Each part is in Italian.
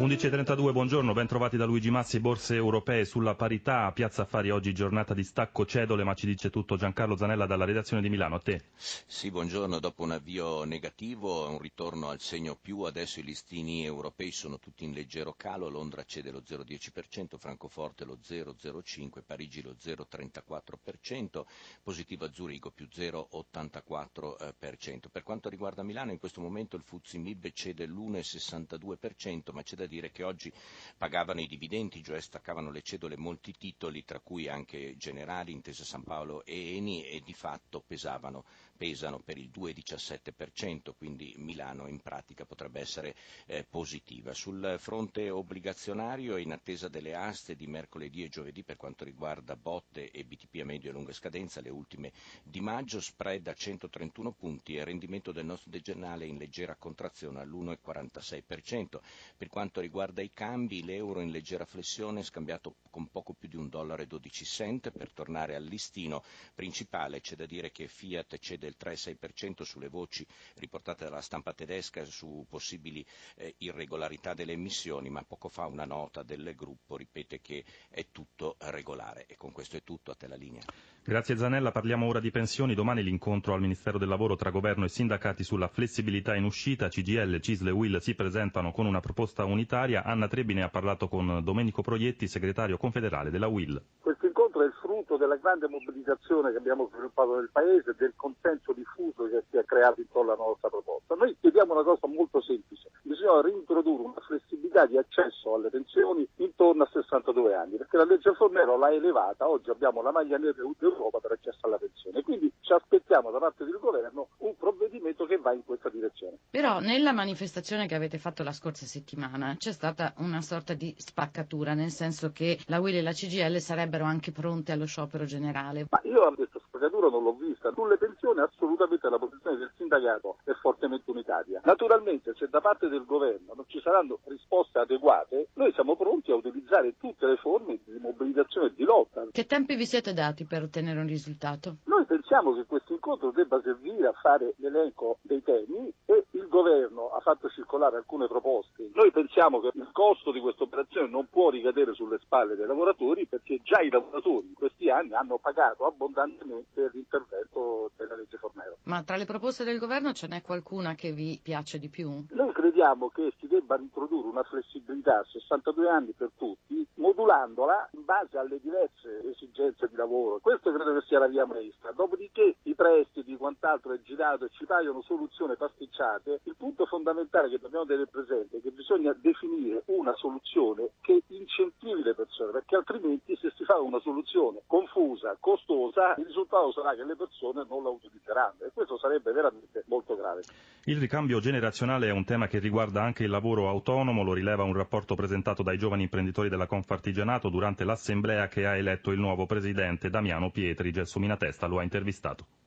11.32, buongiorno, ben trovati da Luigi Massi, borse europee sulla parità, Piazza Affari oggi giornata di stacco cedole, ma ci dice tutto Giancarlo Zanella dalla redazione di Milano, a te. Sì, buongiorno, dopo un avvio negativo, un ritorno al segno più, adesso i listini europei sono tutti in leggero calo, Londra cede lo 0,10%, Francoforte lo 0,05%, Parigi lo 0,34%, positivo a Zurigo più 0,84%. Per quanto riguarda Milano, in questo momento il Fuzzi Mib cede l'1,62%, ma c'è da dire che oggi pagavano i dividendi, cioè staccavano le cedole molti titoli, tra cui anche Generali, Intesa San Paolo e Eni, e di fatto pesavano, pesano per il 2,17%, quindi Milano in pratica potrebbe essere eh, positiva. Sul fronte obbligazionario, in attesa delle aste di mercoledì e giovedì per quanto riguarda botte e BTP a medio e lunga scadenza, le ultime di maggio, spread a 131 punti e rendimento del nostro decennale in leggera contrazione all'1,46%. Per quanto riguarda i cambi, l'euro in leggera flessione scambiato con poco più di un dollaro e 12 cent per tornare al listino principale. C'è da dire che Fiat cede il 3,6% sulle voci riportate dalla stampa tedesca su possibili eh, irregolarità delle emissioni, ma poco fa una nota del gruppo ripete che è tutto regolare. E con questo è tutto, a te la linea. Grazie Zanella, parliamo ora di pensioni. Domani l'incontro al Ministero del Lavoro tra governo e sindacati sulla flessibilità in uscita. CGL, CISL e WIL si presentano con una proposta unitaria. Anna Trebine ha parlato con Domenico Proietti, segretario confederale della WIL. Questo incontro è il frutto della grande mobilitazione che abbiamo sviluppato nel Paese, del consenso diffuso che si è creato intorno alla nostra proposta. Noi chiediamo una cosa molto semplice, bisogna reintrodurre una flessibilità di accesso alle pensioni intorno a 62 anni, perché la legge Fornero l'ha elevata, oggi abbiamo la maglia nera d'Europa per accesso alla pensione, quindi ci aspettiamo da parte del governo un provvedimento che va in questa direzione. Però nella manifestazione che avete fatto la scorsa settimana c'è stata una sorta di spaccatura, nel senso che la UIL e la CGL sarebbero anche pronte allo sciopero generale. Ma io questa spaccatura non l'ho vista, sulle pensioni assolutamente la posizione del sindacato è fortemente unitaria. Naturalmente se da parte del governo non ci saranno risposte adeguate, noi siamo pronti a utilizzare tutte le forme di mobilitazione e di lotta. Che tempi vi siete dati per ottenere un risultato? Noi pensiamo che questo incontro debba servire a fare l'elenco dei temi e il governo ha fatto circolare alcune proposte. Noi pensiamo che il costo di questa operazione non può ricadere sulle spalle dei lavoratori perché già i lavoratori in questi anni hanno pagato abbondantemente l'intervento della legge Fornero. Ma tra le proposte del governo ce n'è qualcuna che vi piace di più? Noi crediamo che si debba introdurre una flessibilità a 62 anni per tutti, modulandola in base alle diverse esigenze di lavoro. Questo credo che sia la via maestra. Dopodiché i prestiti, quant'altro è girato e ci paiono soluzioni pasticciate, il punto fondamentale che dobbiamo tenere presente è che bisogna definire una soluzione che incentivi le persone, perché altrimenti se si fa una soluzione confusa, costosa, il risultato sarà che le persone non la utilizzeranno e questo sarebbe veramente molto grave. Il ricambio generazionale è un tema che riguarda anche il lavoro autonomo, lo rileva un rapporto presentato dai giovani imprenditori della Confartigianato durante l'assemblea che ha eletto il nuovo presidente Damiano Pietri. Gelsomina Testa lo ha intervistato.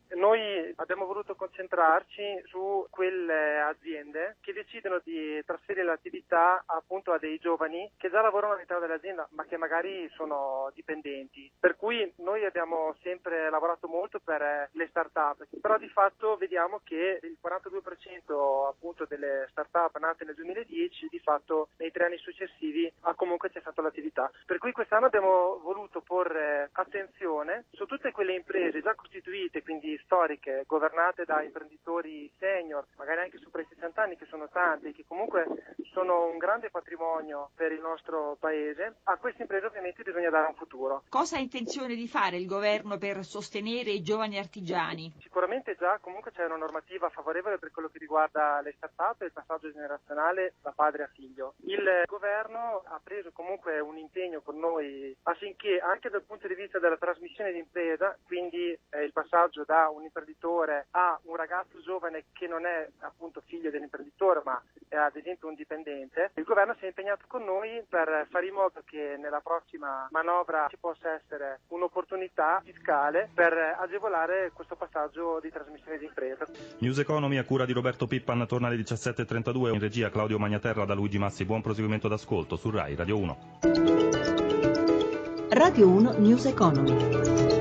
Abbiamo voluto concentrarci su quelle aziende che decidono di trasferire l'attività appunto a dei giovani che già lavorano all'interno dell'azienda ma che magari sono dipendenti. Per cui noi abbiamo sempre lavorato molto per le start-up, però di fatto vediamo che il 42% appunto delle start-up nate nel 2010 di fatto nei tre anni successivi ha comunque cessato l'attività. Per cui quest'anno abbiamo voluto porre attenzione su tutte quelle imprese già costituite, quindi storiche, governate da imprenditori senior, magari anche sopra i 60 anni, che sono tanti, che comunque sono un grande patrimonio per il nostro paese, a queste imprese ovviamente bisogna dare un futuro. Cosa ha intenzione di fare il governo per sostenere i giovani artigiani? Sicuramente già comunque c'è una normativa favorevole per quello che riguarda le start-up e il passaggio generazionale da padre a figlio. Il governo ha preso comunque un impegno con noi affinché anche dal punto di vista della trasmissione di impresa, quindi eh, il passaggio da un imprenditore a un ragazzo giovane che non è appunto figlio dell'imprenditore ma è ad esempio un dipendente, il governo si è impegnato con noi per fare in modo che nella prossima manovra ci possa essere un'opportunità fiscale per agevolare questo passaggio di trasmissione di impresa. News Economy a cura di Roberto Pippan torna alle 17.32 in regia Claudio Magnaterra da Luigi Massi. Buon proseguimento d'ascolto su RAI Radio 1. Radio 1 News Economy.